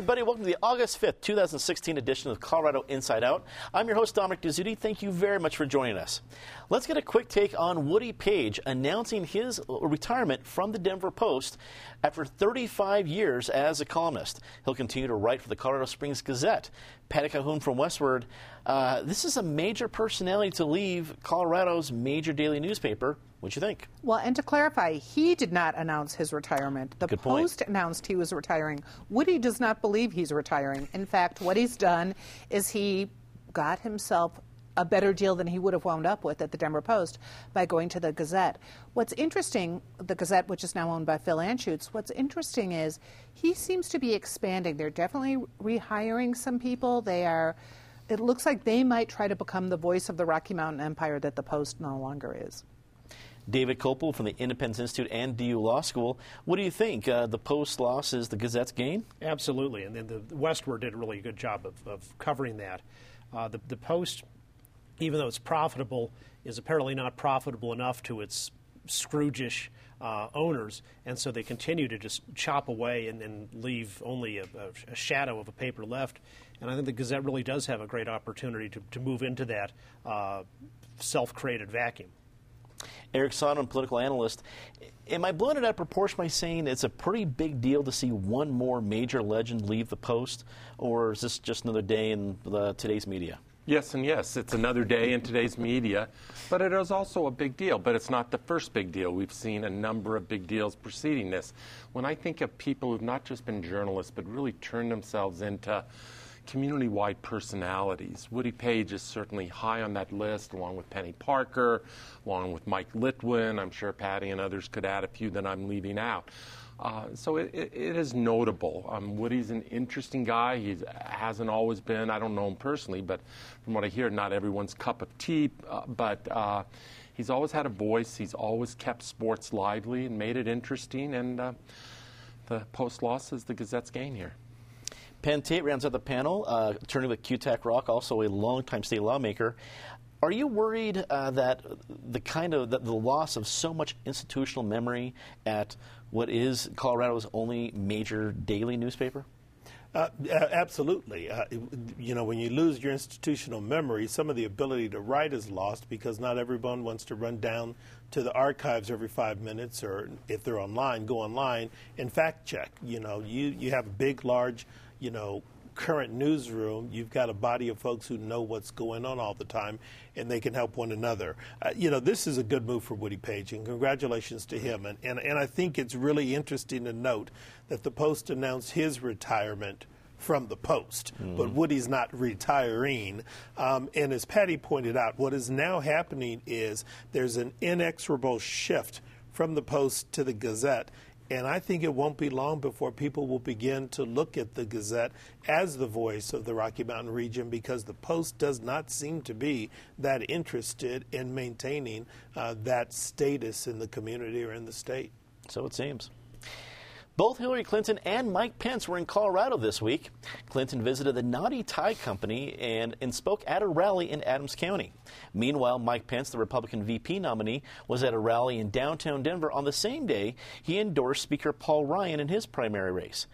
everybody. Welcome to the August 5th, 2016 edition of Colorado Inside Out. I'm your host, Dominic Dezzutti. Thank you very much for joining us. Let's get a quick take on Woody Paige announcing his retirement from the Denver Post after 35 years as a columnist. He'll continue to write for the Colorado Springs Gazette. Patty Calhoun from Westword. Uh, this is a major personality to leave Colorado's major daily newspaper. What'd you think? Well, and to clarify, he did not announce his retirement. The Good Post point. announced he was retiring. Woody does not believe he's retiring. In fact, what he's done is he got himself a better deal than he would have wound up with at the Denver Post by going to the Gazette. What's interesting, the Gazette, which is now owned by Phil Anschutz, what's interesting is he seems to be expanding. They're definitely rehiring some people. They are. It looks like they might try to become the voice of the Rocky Mountain Empire that the Post no longer is. David Kopel from the Independence Institute and DU Law School. What do you think? Uh, the Post loss is the Gazette's gain? Absolutely, and then the Westword did a really good job of, of covering that. Uh, the, the Post, even though it's profitable, is apparently not profitable enough to its Scroogish uh, owners, and so they continue to just chop away and, and leave only a, a, shadow of a paper left. And I think the Gazette really does have a great opportunity to, to move into that uh, self-created vacuum. Eric Sondermann, political analyst. Am I blowing it out of proportion by saying it's a pretty big deal to see one more major legend leave the Post, or is this just another day in the, today's media? Yes, and yes, it's another day in today's media, but it is also a big deal. But it's not the first big deal. We've seen a number of big deals preceding this. When I think of people who've not just been journalists, but really turned themselves into community wide personalities, Woody Paige is certainly high on that list, along with Penny Parker, along with Mike Litwin. I'm sure Patty and others could add a few that I'm leaving out. Uh, so it, it, it is notable. Um, Woody's an interesting guy. He hasn't always been, I don't know him personally, but from what I hear, not everyone's cup of tea. Uh, but uh, he's always had a voice. He's always kept sports lively and made it interesting. And uh, the post loss is the Gazette's gain here. Penn Tate rounds out the panel, uh, attorney with Kutak Rock, also a longtime state lawmaker. Are you worried uh, that the kind of that the loss of so much institutional memory at what is Colorado's only major daily newspaper? Uh, absolutely. Uh, you know, when you lose your institutional memory, some of the ability to write is lost because not everyone wants to run down to the archives every five minutes, or if they're online, go online and fact check. You know, you, you have a big, large, you know, current newsroom, you've got a body of folks who know what's going on all the time, and they can help one another. Uh, you know, this is a good move for Woody Paige, and congratulations to him. And, and, and I think it's really interesting to note that the Post announced his retirement from the Post, mm-hmm. but Woody's not retiring. Um, and as Patty pointed out, what is now happening is there's an inexorable shift from the Post to the Gazette. And I think it won't be long before people will begin to look at the Gazette as the voice of the Rocky Mountain region because the Post does not seem to be that interested in maintaining uh, that status in the community or in the state. So it seems. Both Hillary Clinton and Mike Pence were in Colorado this week. Clinton visited the Knotty Tie Company and, and spoke at a rally in Adams County. Meanwhile, Mike Pence, the Republican VP nominee, was at a rally in downtown Denver on the same day he endorsed Speaker Paul Ryan in his primary race.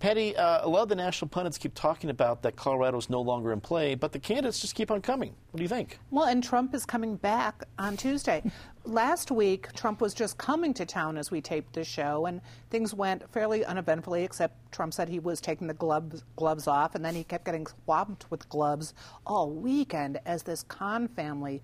Patty, uh, a lot of the national pundits keep talking about that Colorado is no longer in play, but the candidates just keep on coming. What do you think? Well, and Trump is coming back on Tuesday. Last week, Trump was just coming to town as we taped this show, and things went fairly uneventfully, except Trump said he was taking the gloves, gloves off, and then he kept getting swamped with gloves all weekend as this Khan family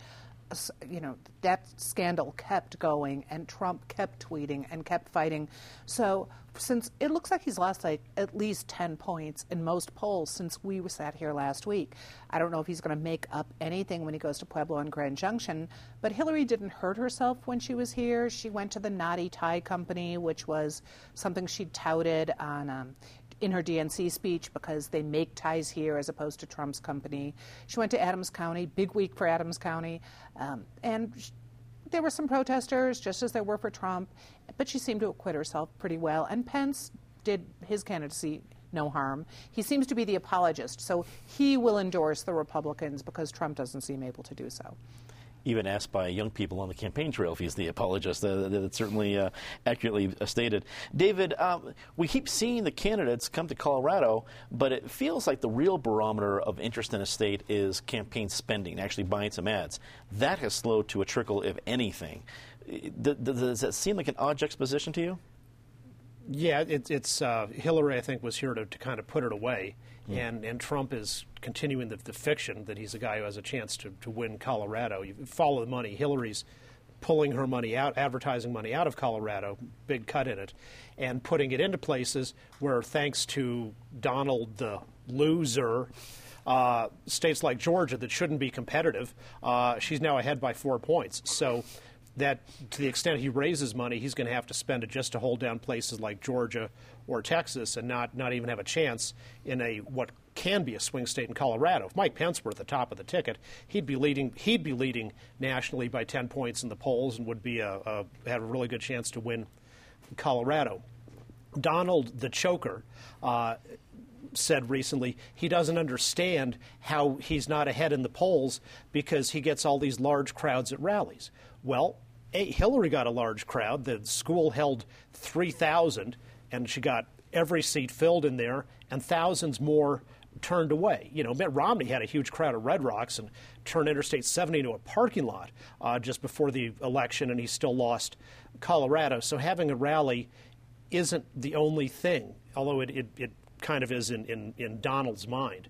you know, that scandal kept going and Trump kept tweeting and kept fighting. So, since it looks like he's lost like at least 10 points in most polls since we sat here last week. I don't know if he's going to make up anything when he goes to Pueblo and Grand Junction, but Hillary didn't hurt herself when she was here. She went to the Knotty Tie Company, which was something she touted on um, in her DNC speech because they make ties here as opposed to Trump's company. She went to Adams County, big week for Adams County, um, and there were some protesters, just as there were for Trump, but she seemed to acquit herself pretty well. And Pence did his candidacy no harm. He seems to be the apologist, so he will endorse the Republicans because Trump doesn't seem able to do so. Even asked by young people on the campaign trail if he's the apologist. Uh, that's certainly uh, accurately stated. David, um, we keep seeing the candidates come to Colorado, but it feels like the real barometer of interest in a state is campaign spending, actually buying some ads. That has slowed to a trickle, if anything. Does that seem like an odd juxtaposition to you? Yeah, it, it's uh, Hillary. I think was here to, to kind of put it away, and and Trump is continuing the, the, fiction that he's a guy who has a chance to, to win Colorado. You follow the money. Hillary's pulling her money out, advertising money out of Colorado, big cut in it, and putting it into places where, thanks to Donald the loser. Uh, states like Georgia that shouldn't be competitive, uh, she's now ahead by four points. So that to the extent he raises money, he's going to have to spend it just to hold down places like Georgia or Texas and not, not even have a chance in a what can be a swing state in Colorado. If Mike Pence were at the top of the ticket, he'd be leading he'd be leading nationally by 10 points in the polls and would be a, a have a really good chance to win Colorado. Donald the choker uh, said recently he doesn't understand how he's not ahead in the polls because he gets all these large crowds at rallies. Well, Hillary got a large crowd. The school held 3,000, and she got every seat filled in there, and thousands more turned away. You know, Mitt Romney had a huge crowd at Red Rocks and turned Interstate 70 into a parking lot uh, just before the election, and he still lost Colorado. So having a rally isn't the only thing, although it, it, it kind of is in, in, in Donald's mind.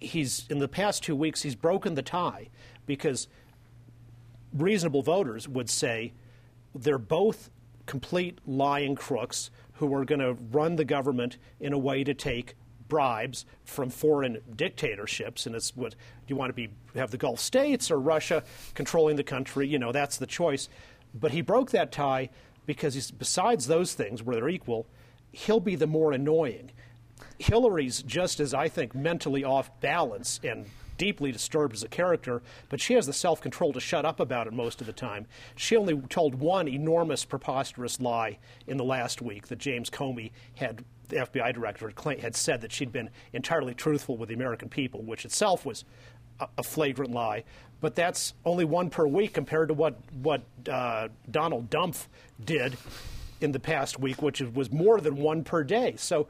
He's in the past two weeks he's broken the tie because reasonable voters would say they're both complete lying crooks who are going to run the government in a way to take bribes from foreign dictatorships. And it's what do you want to be have the Gulf states or Russia controlling the country you know that's the choice. But he broke that tie because he's besides those things where they're equal he'll be the more annoying. Hillary's just as I think mentally off balance and deeply disturbed as a character, but she has the self control to shut up about it most of the time. She only told one enormous, preposterous lie in the last week that James Comey had. The FBI director had said that she'd been entirely truthful with the American people, which itself was a flagrant lie. But that's only one per week compared to what what uh, Donald Drumpf did in the past week, which was more than one per day. So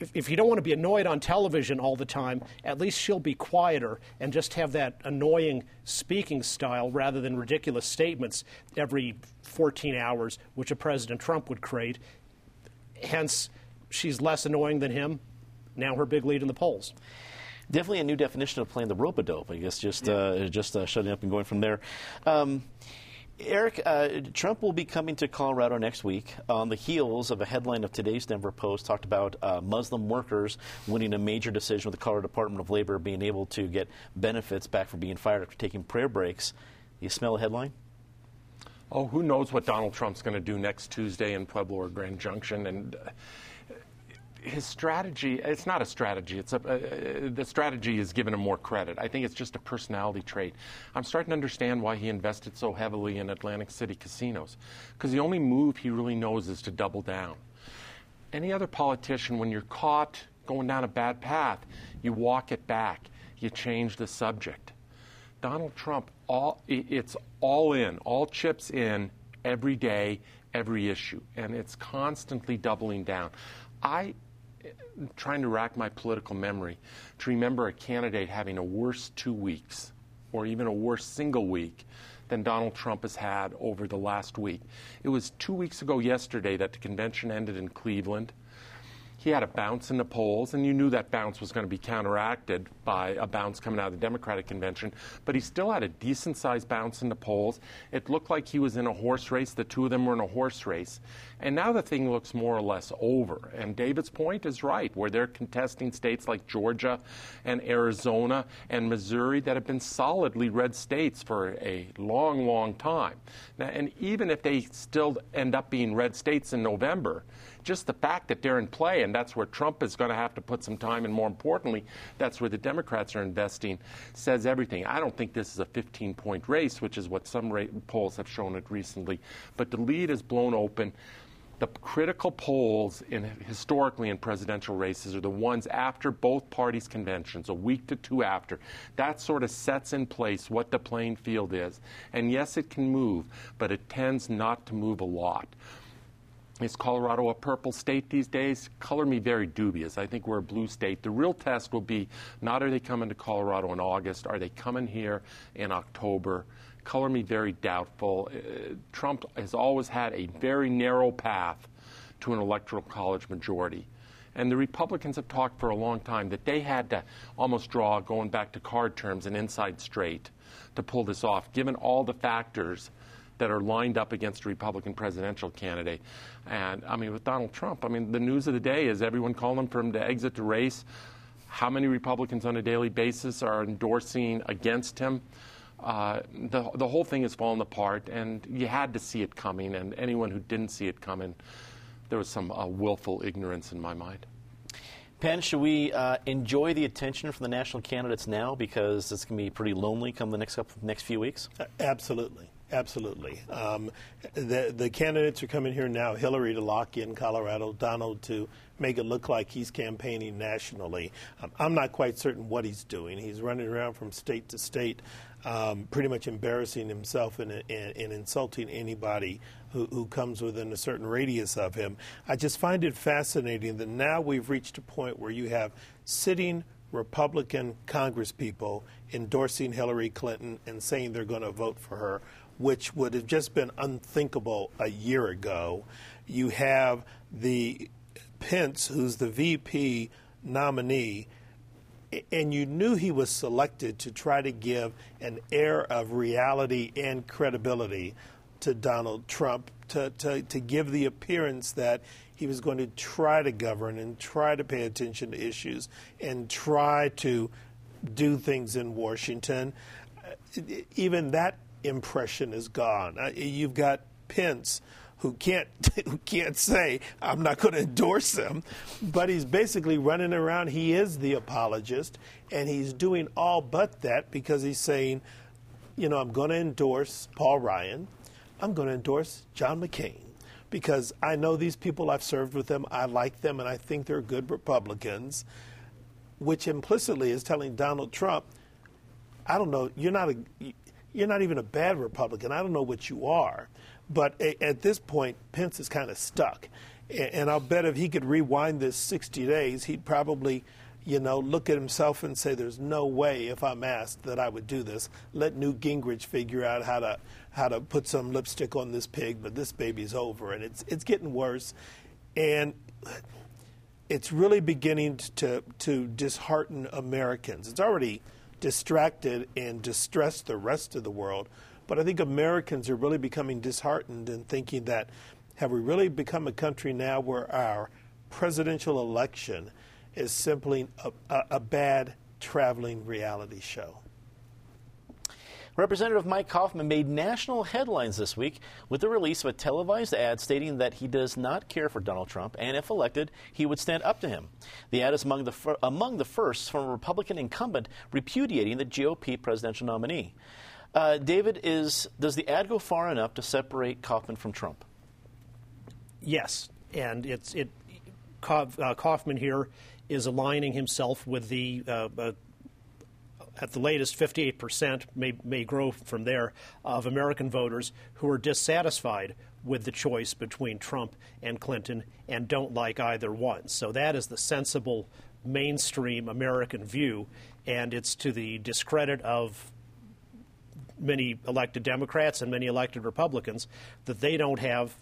if, if you don't want to be annoyed on television all the time, at least she'll be quieter and just have that annoying speaking style rather than ridiculous statements every 14 hours, which a President Trump would create. Hence, she's less annoying than him. Now her big lead in the polls. Definitely a new definition of playing the rope a dope. I guess just yeah. uh, just uh, shutting up and going from there. Um, Eric, uh, Trump will be coming to Colorado next week on the heels of a headline of today's Denver Post talked about uh, Muslim workers winning a major decision with the Colorado Department of Labor being able to get benefits back for being fired after taking prayer breaks. You smell a headline? Oh, who knows what Donald Trump's going to do next Tuesday in Pueblo or Grand Junction? And uh, his strategy, it's not a strategy. It's a, uh, the strategy is given him more credit. I think it's just a personality trait. I'm starting to understand why he invested so heavily in Atlantic City casinos, because the only move he really knows is to double down. Any other politician, when you're caught going down a bad path, you walk it back, you change the subject. Donald Trump, all, it's all in, all chips in, every day, every issue, and it's constantly doubling down. I trying to rack my political memory to remember a candidate having a worse two weeks or even a worse single week than Donald Trump has had over the last week. It was two weeks ago yesterday that the convention ended in Cleveland he had a bounce in the polls, and you knew that bounce was going to be counteracted by a bounce coming out of the Democratic convention. But he still had a decent sized bounce in the polls. It looked like he was in a horse race. The two of them were in a horse race. And now the thing looks more or less over. And David's point is right, where they're contesting states like Georgia and Arizona and Missouri that have been solidly red states for a long, long time. Now, and even if they still end up being red states in November, just the fact that they're in play, and that's where Trump is going to have to put some time, and more importantly, that's where the Democrats are investing, says everything. I don't think this is a 15 point race, which is what some polls have shown it recently, but the lead is blown open. The critical polls in historically in presidential races are the ones after both parties' conventions, a week to two after. That sort of sets in place what the playing field is. And yes, it can move, but it tends not to move a lot. Is Colorado a purple state these days? Color me very dubious. I think we're a blue state. The real test will be not are they coming to Colorado in August, are they coming here in October? Color me very doubtful. Uh, Trump has always had a very narrow path to an electoral college majority. And the Republicans have talked for a long time that they had to almost draw, going back to card terms, an inside straight to pull this off, given all the factors that are lined up against a Republican presidential candidate. And I mean, with Donald Trump, I mean, the news of the day is everyone calling for him to exit the race. How many Republicans on a daily basis are endorsing against him? Uh, the, the whole thing has fallen apart, and you had to see it coming. And anyone who didn't see it coming, there was some uh, willful ignorance in my mind. Penn, should we uh, enjoy the attention from the national candidates now because it's going to be pretty lonely come the next couple, next few weeks? Absolutely. Absolutely. Um, the, the candidates are coming here now Hillary to lock in Colorado, Donald to make it look like he's campaigning nationally. Um, I'm not quite certain what he's doing. He's running around from state to state, um, pretty much embarrassing himself and, and, and insulting anybody who, who, comes within a certain radius of him. I just find it fascinating that now we've reached a point where you have sitting Republican congresspeople endorsing Hillary Clinton and saying they're going to vote for her which would have just been unthinkable a year ago. You have the Pence, who's the VP nominee, and you knew he was selected to try to give an air of reality and credibility to Donald Trump, to, to, to give the appearance that he was going to try to govern and try to pay attention to issues and try to do things in Washington. Even that impression is gone. Uh, you've got Pence who can't who can't say I'm not going to endorse him, but he's basically running around. He is the apologist, and he's doing all but that because he's saying, you know, I'm going to endorse Paul Ryan, I'm going to endorse John McCain because I know these people. I've served with them. I like them, and I think they're good Republicans. Which implicitly is telling Donald Trump, I don't know, you're not a you're not even a bad Republican. I don't know what you are. But at this point, Pence is kind of stuck. And I'll bet if he could rewind this 60 days, he'd probably, you know, look at himself and say, "There's no way if I'm asked that I would do this." Let Newt Gingrich figure out how to how to put some lipstick on this pig, but this baby's over, and it's it's getting worse, and it's really beginning to to dishearten Americans. It's already distracted and distressed the rest of the world. But I think Americans are really becoming disheartened and thinking that have we really become a country now where our presidential election is simply a, a, a bad traveling reality show? Representative Mike Coffman made national headlines this week with the release of a televised ad stating that he does not care for Donald Trump and, if elected, he would stand up to him. The ad is among the, among the first from a Republican incumbent repudiating the GOP presidential nominee. Uh, David, is does the ad go far enough to separate Coffman from Trump? Yes, and it's it. uh, Coffman here is aligning himself with the uh, uh at the latest 58%, may, may grow from there, of American voters who are dissatisfied with the choice between Trump and Clinton and don't like either one. So that is the sensible mainstream American view, and it's to the discredit of many elected Democrats and many elected Republicans that they don't have,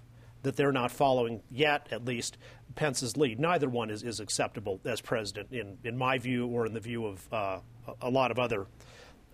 that they're not following yet, at least, Pence's lead. Neither one is, is acceptable as president, in, in my view or in the view of uh, a lot of other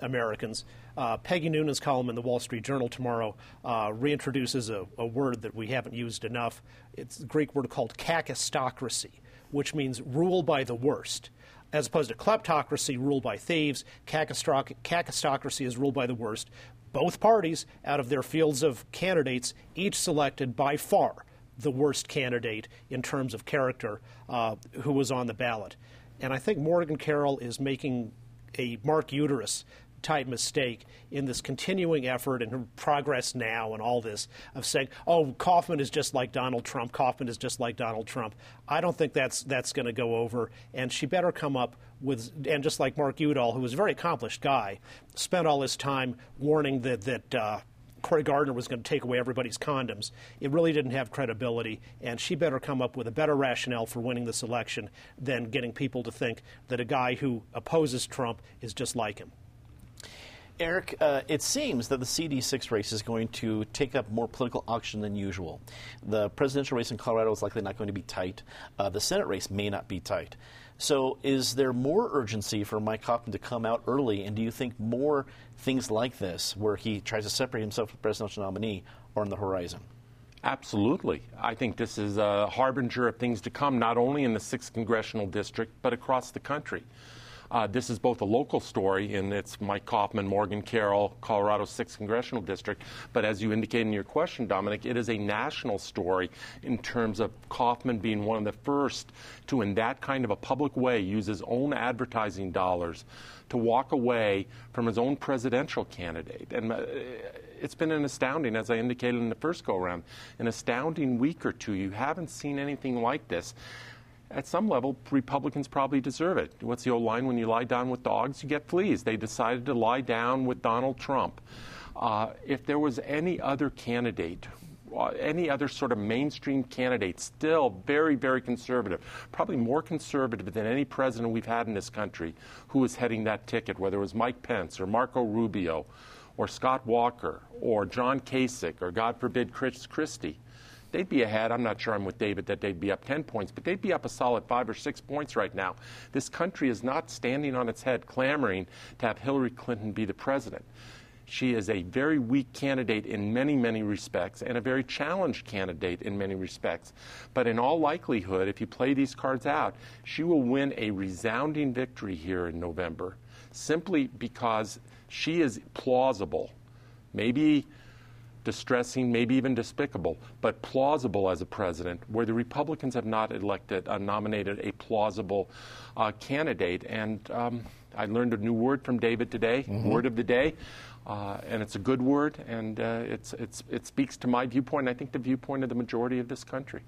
Americans. Uh, Peggy Noonan's column in the Wall Street Journal tomorrow uh, reintroduces a, a, word that we haven't used enough. It's a Greek word called kakistocracy, which means rule by the worst. As opposed to kleptocracy, rule by thieves, kakistocracy is ruled by the worst. Both parties, out of their fields of candidates, each selected by far the worst candidate in terms of character uh, who was on the ballot. And I think Morgan Carroll is making a Mark Uterus type mistake in this continuing effort and her progress now and all this of saying, "Oh, Coffman is just like Donald Trump. Coffman is just like Donald Trump." I don't think that's that's going to go over, and she better come up with and just like Mark Udall, who was a very accomplished guy, spent all his time warning that that. Uh, Cory Gardner was going to take away everybody's condoms. It really didn't have credibility, and she better come up with a better rationale for winning this election than getting people to think that a guy who opposes Trump is just like him. Eric, uh, it seems that the CD6 race is going to take up more political oxygen than usual. The presidential race in Colorado is likely not going to be tight. Uh, the Senate race may not be tight. So, is there more urgency for Mike Coffman to come out early? And do you think more things like this, where he tries to separate himself from the presidential nominee, are on the horizon? Absolutely. I think this is a harbinger of things to come, not only in the 6th congressional district, but across the country. Uh, this is both a local story, and it's Mike Coffman, Morgan Carroll, Colorado 6th Congressional District, but as you indicated in your question, Dominic, it is a national story in terms of Coffman being one of the first to, in that kind of a public way, use his own advertising dollars to walk away from his own presidential candidate. And uh, it's been an astounding, as I indicated in the first go around, an astounding week or two. You haven't seen anything like this at some level, Republicans probably deserve it. What's the old line? When you lie down with dogs, you get fleas. They decided to lie down with Donald Trump. Uh, if there was any other candidate, uh, any other sort of mainstream candidate, still very, very conservative, probably more conservative than any president we've had in this country, who was heading that ticket, whether it was Mike Pence or Marco Rubio or Scott Walker or John Kasich or, God forbid, Chris Christie they'd be ahead. I'm not sure I'm with David that they'd be up 10 points, but they'd be up a solid five or six points right now. This country is not standing on its head clamoring to have Hillary Clinton be the president. She is a very weak candidate in many, many respects and a very challenged candidate in many respects. But in all likelihood, if you play these cards out, she will win a resounding victory here in November simply because she is plausible. Maybe distressing, maybe even despicable, but plausible as a president, where the Republicans have not elected, uh, nominated a plausible uh, candidate. And um, I learned a new word from David today, mm-hmm. word of the day. Uh, and it's a good word, and uh, it's, it's, it speaks to my viewpoint, I think the viewpoint of the majority of this country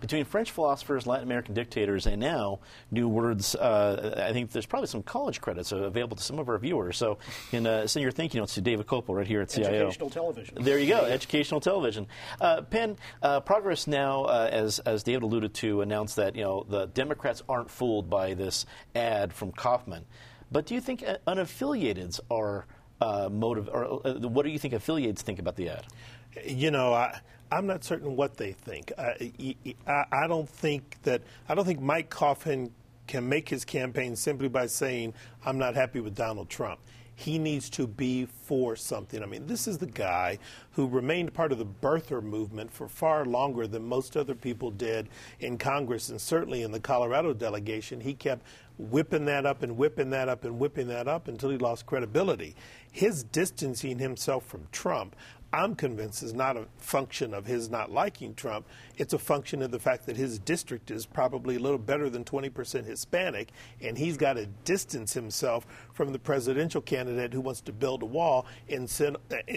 between French philosophers, Latin American dictators, and now new words, uh, I think there's probably some college credits available to some of our viewers. So, in uh, send your thank you notes to David Kopel right here at CIO. Educational television. There you go, educational television. Uh, Penn, uh, progress now, uh, as as David alluded to, announced that you know the Democrats aren't fooled by this ad from Coffman. But do you think uh, unaffiliateds are motive, or what do you think affiliates think about the ad? You know, I. I'm not certain what they think. I, I, I, don't think that I don't think Mike Coffman can make his campaign simply by saying I'm not happy with Donald Trump. He needs to be for something. I mean, this is the guy who remained part of the birther movement for far longer than most other people did in Congress and certainly in the Colorado delegation. He kept whipping that up and whipping that up and whipping that up until he lost credibility. His distancing himself from Trump, I'm convinced is not a function of his not liking Trump. It's a function of the fact that his district is probably a little better than 20% Hispanic, and he's got to distance himself from the presidential candidate who wants to build a wall and send,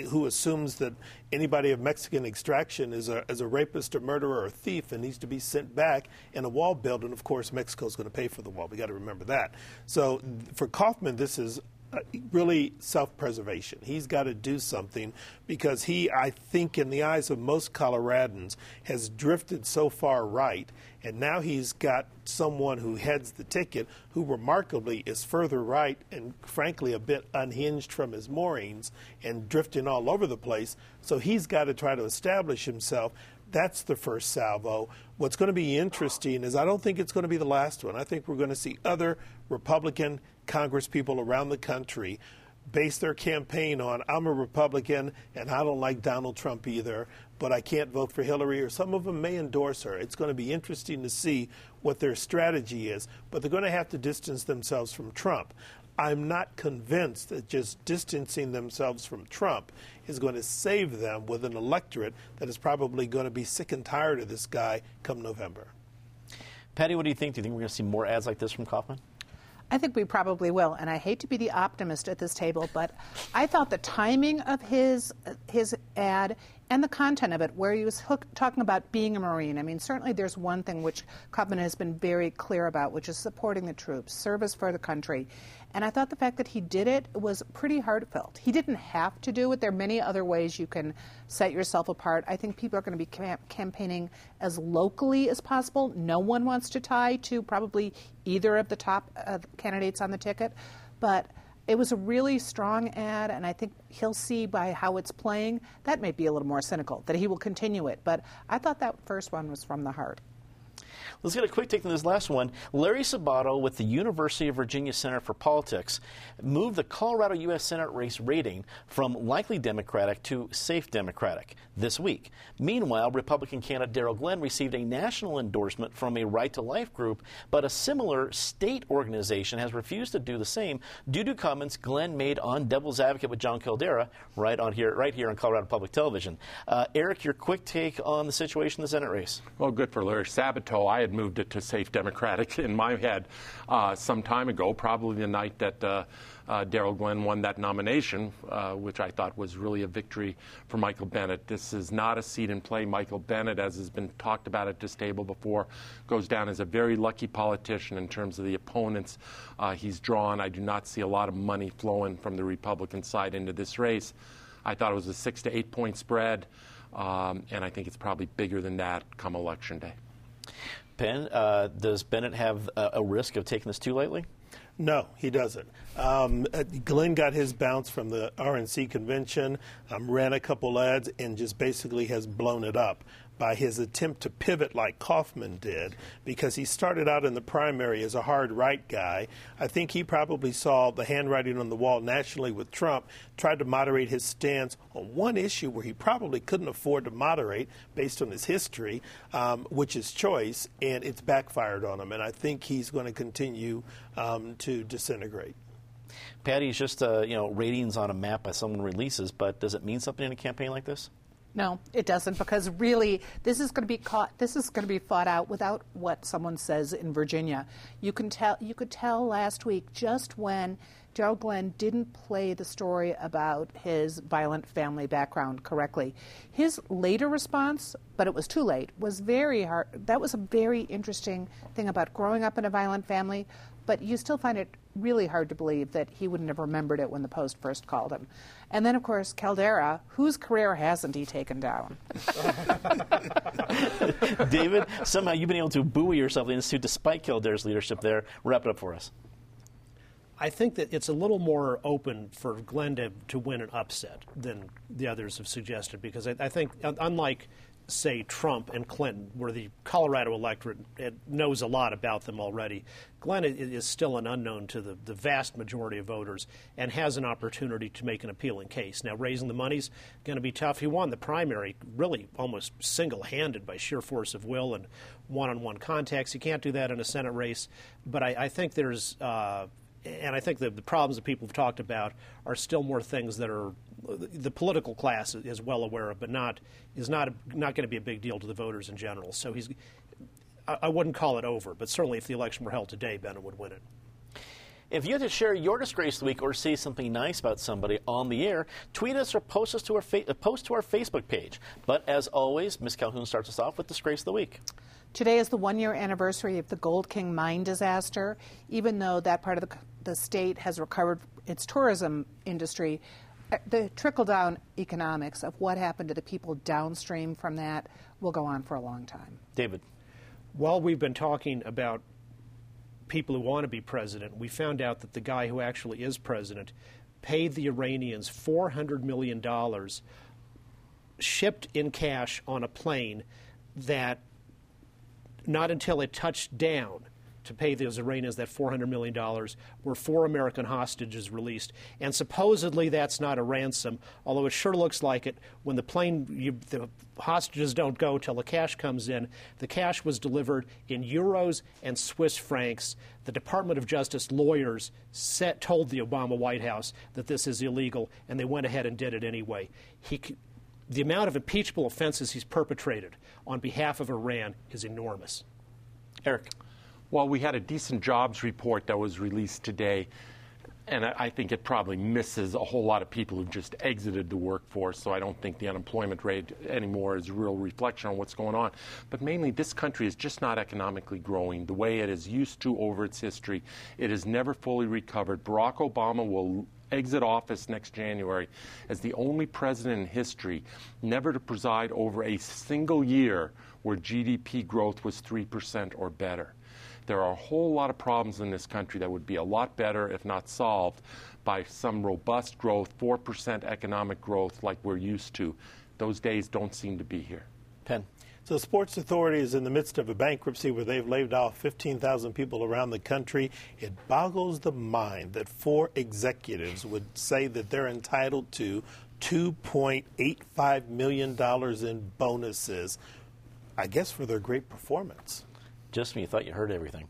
who assumes that anybody of Mexican extraction is a, is a rapist, a murderer, or thief and needs to be sent back in a wall built. And of course, Mexico's going to pay for the wall. We got to remember that. So for Coffman, this is uh, Uh, really self preservation. He's got to do something because he, I think, in the eyes of most Coloradans, has drifted so far right. And now he's got someone who heads the ticket who remarkably is further right and, frankly, a bit unhinged from his moorings and drifting all over the place. So he's got to try to establish himself. That's the first salvo. What's going to be interesting is I don't think it's going to be the last one. I think we're going to see other Republican congresspeople around the country base their campaign on I'm a Republican and I don't like Donald Trump either, but I can't vote for Hillary, or some of them may endorse her. It's going to be interesting to see what their strategy is, but they're going to have to distance themselves from Trump. I'm not convinced that just distancing themselves from Trump is going to save them with an electorate that is probably going to be sick and tired of this guy come November. Patty, what do you think? Do you think we're going to see more ads like this from Coffman? I think we probably will, and I hate to be the optimist at this table, but I thought the timing of his his ad and the content of it, where he was hook, talking about being a Marine. I mean, certainly there's one thing which Coffman has been very clear about, which is supporting the troops, service for the country. And I thought the fact that he did it was pretty heartfelt. He didn't have to do it. There are many other ways you can set yourself apart. I think people are going to be cam- campaigning as locally as possible. No one wants to tie to probably either of the top uh, candidates on the ticket. But it was a really strong ad, and I think he'll see by how it's playing. That may be a little more cynical, that he will continue it. But I thought that first one was from the heart. Let's get a quick take on this last one. Larry Sabato with the University of Virginia Center for Politics moved the Colorado U.S. Senate race rating from likely Democratic to safe Democratic this week. Meanwhile, Republican candidate Darryl Glenn received a national endorsement from a Right to Life group, but a similar state organization has refused to do the same due to comments Glenn made on Devil's Advocate with Jon Caldara right on here, right here on Colorado Public Television. Uh, Eric, your quick take on the situation in the Senate race? Well, good for Larry Sabato. I had moved it to safe Democratic in my head uh, some time ago, probably the night that uh, uh, Darryl Glenn won that nomination, uh, which I thought was really a victory for Michael Bennet. This is not a seat in play. Michael Bennet, as has been talked about at this table before, goes down as a very lucky politician in terms of the opponents uh, he's drawn. I do not see a lot of money flowing from the Republican side into this race. I thought it was a six to eight point spread. Um, and I think it's probably bigger than that come election day. Penn, uh, does Bennet have a, risk of taking this too lightly? No, he doesn't. Um, uh, Glenn got his bounce from the RNC convention, um, ran a couple ads, and just basically has blown it up by his attempt to pivot like Coffman did, because he started out in the primary as a hard right guy. I think he probably saw the handwriting on the wall nationally with Trump, tried to moderate his stance on one issue where he probably couldn't afford to moderate based on his history, um, which is choice, and it's backfired on him. And I think he's going to continue um, to disintegrate. Patty, just uh, you know ratings on a map by someone releases, but does it mean something in a campaign like this? No, it doesn't because really this is going to be caught this is going to be fought out without what someone says in Virginia. You can tell you could tell last week just when Darryl Glenn didn't play the story about his violent family background correctly. His later response, but it was too late, was very hard. That was a very interesting thing about growing up in a violent family, but you still find it really hard to believe that he wouldn't have remembered it when the Post first called him. And then, of course, Caldara, whose career hasn't he taken down? David, somehow you've been able to buoy yourself into despite Caldara's leadership there. Wrap it up for us. I think that it's a little more open for Glenn to, to win an upset than the others have suggested because I, I think, unlike say Trump and Clinton, where the Colorado electorate knows a lot about them already. Glenn is still an unknown to the, the vast majority of voters and has an opportunity to make an appealing case. Now, raising the money's going to be tough. He won the primary really almost single handed by sheer force of will and one on one contacts. He can't do that in a Senate race, but I, I think there's. Uh, and I think the, the problems that people have talked about are still more things that are the political class is well aware of, but not is not not going to be a big deal to the voters in general. So he's, I, I wouldn't call it over, but certainly if the election were held today, Bennet would win it. If you had to share your disgrace of the week or say something nice about somebody on the air, tweet us or post us to our fa- post to our Facebook page. But as always, Ms. Calhoun starts us off with disgrace of the week. Today is the one year anniversary of the Gold King mine disaster. Even though that part of the, the state has recovered its tourism industry, eh, the trickle down economics of what happened to the people downstream from that will go on for a long time. David. While we've been talking about people who want to be president, we found out that the guy who actually is president paid the Iranians $400 million shipped in cash on a plane that not until it touched down to pay those Iranians that $400 million were four American hostages released. And supposedly that's not a ransom, although it sure looks like it. When the plane, you, the hostages don't go till the cash comes in. The cash was delivered in euros and Swiss francs. The Department of Justice lawyers set, told the Obama White House that this is illegal, and they went ahead and did it anyway. He, the amount of impeachable offenses he's perpetrated on behalf of Iran is enormous. Eric. Well, we had a decent jobs report that was released today and I think it probably misses a whole lot of people who've just exited the workforce. So I don't think the unemployment rate anymore is a real reflection on what's going on. But mainly, this country is just not economically growing the way it is used to over its history. It has never fully recovered. Barack Obama will exit office next January as the only president in history never to preside over a single year where GDP growth was 3% or better. There are a whole lot of problems in this country that would be a lot better if not solved by some robust growth, 4% economic growth like we're used to. Those days don't seem to be here. So, Sports Authority is in the midst of a bankruptcy where they've laid off 15,000 people around the country. It boggles the mind that four executives would say that they're entitled to $2.85 million in bonuses, I guess, for their great performance. Just when you thought you heard everything.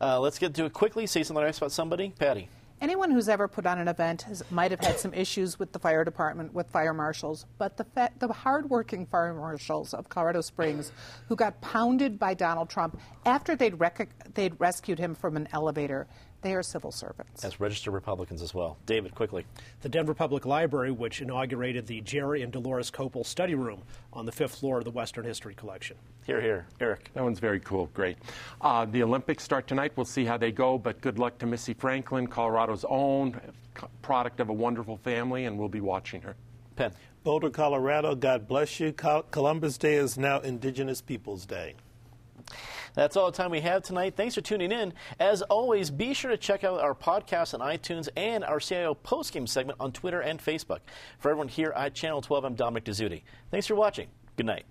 Uh, let's get to it quickly. Say something nice about somebody. Patty. Anyone who's ever put on an event has, might have had some issues with the fire department, with fire marshals, but the, fa- the hardworking fire marshals of Colorado Springs who got pounded by Donald Trump after they'd, rec- they'd rescued him from an elevator they are civil servants. As registered Republicans as well. David, quickly. The Denver Public Library, which inaugurated the Jerry and Dolores Kopel study room on the fifth floor of the Western History Collection. Here, here. Eric. That one's very cool. Great. Uh, the Olympics start tonight. We'll see how they go, but good luck to Missy Franklin, Colorado's own, product of a wonderful family, and we'll be watching her. Penn. Boulder, Colorado, God bless you. Columbus Day is now Indigenous Peoples Day. That's all the time we have tonight. Thanks for tuning in. As always, be sure to check out our podcast on iTunes and our CIO postgame segment on Twitter and Facebook. For everyone here at Channel 12, I'm Dominic Dezzutti. Thanks for watching. Good night.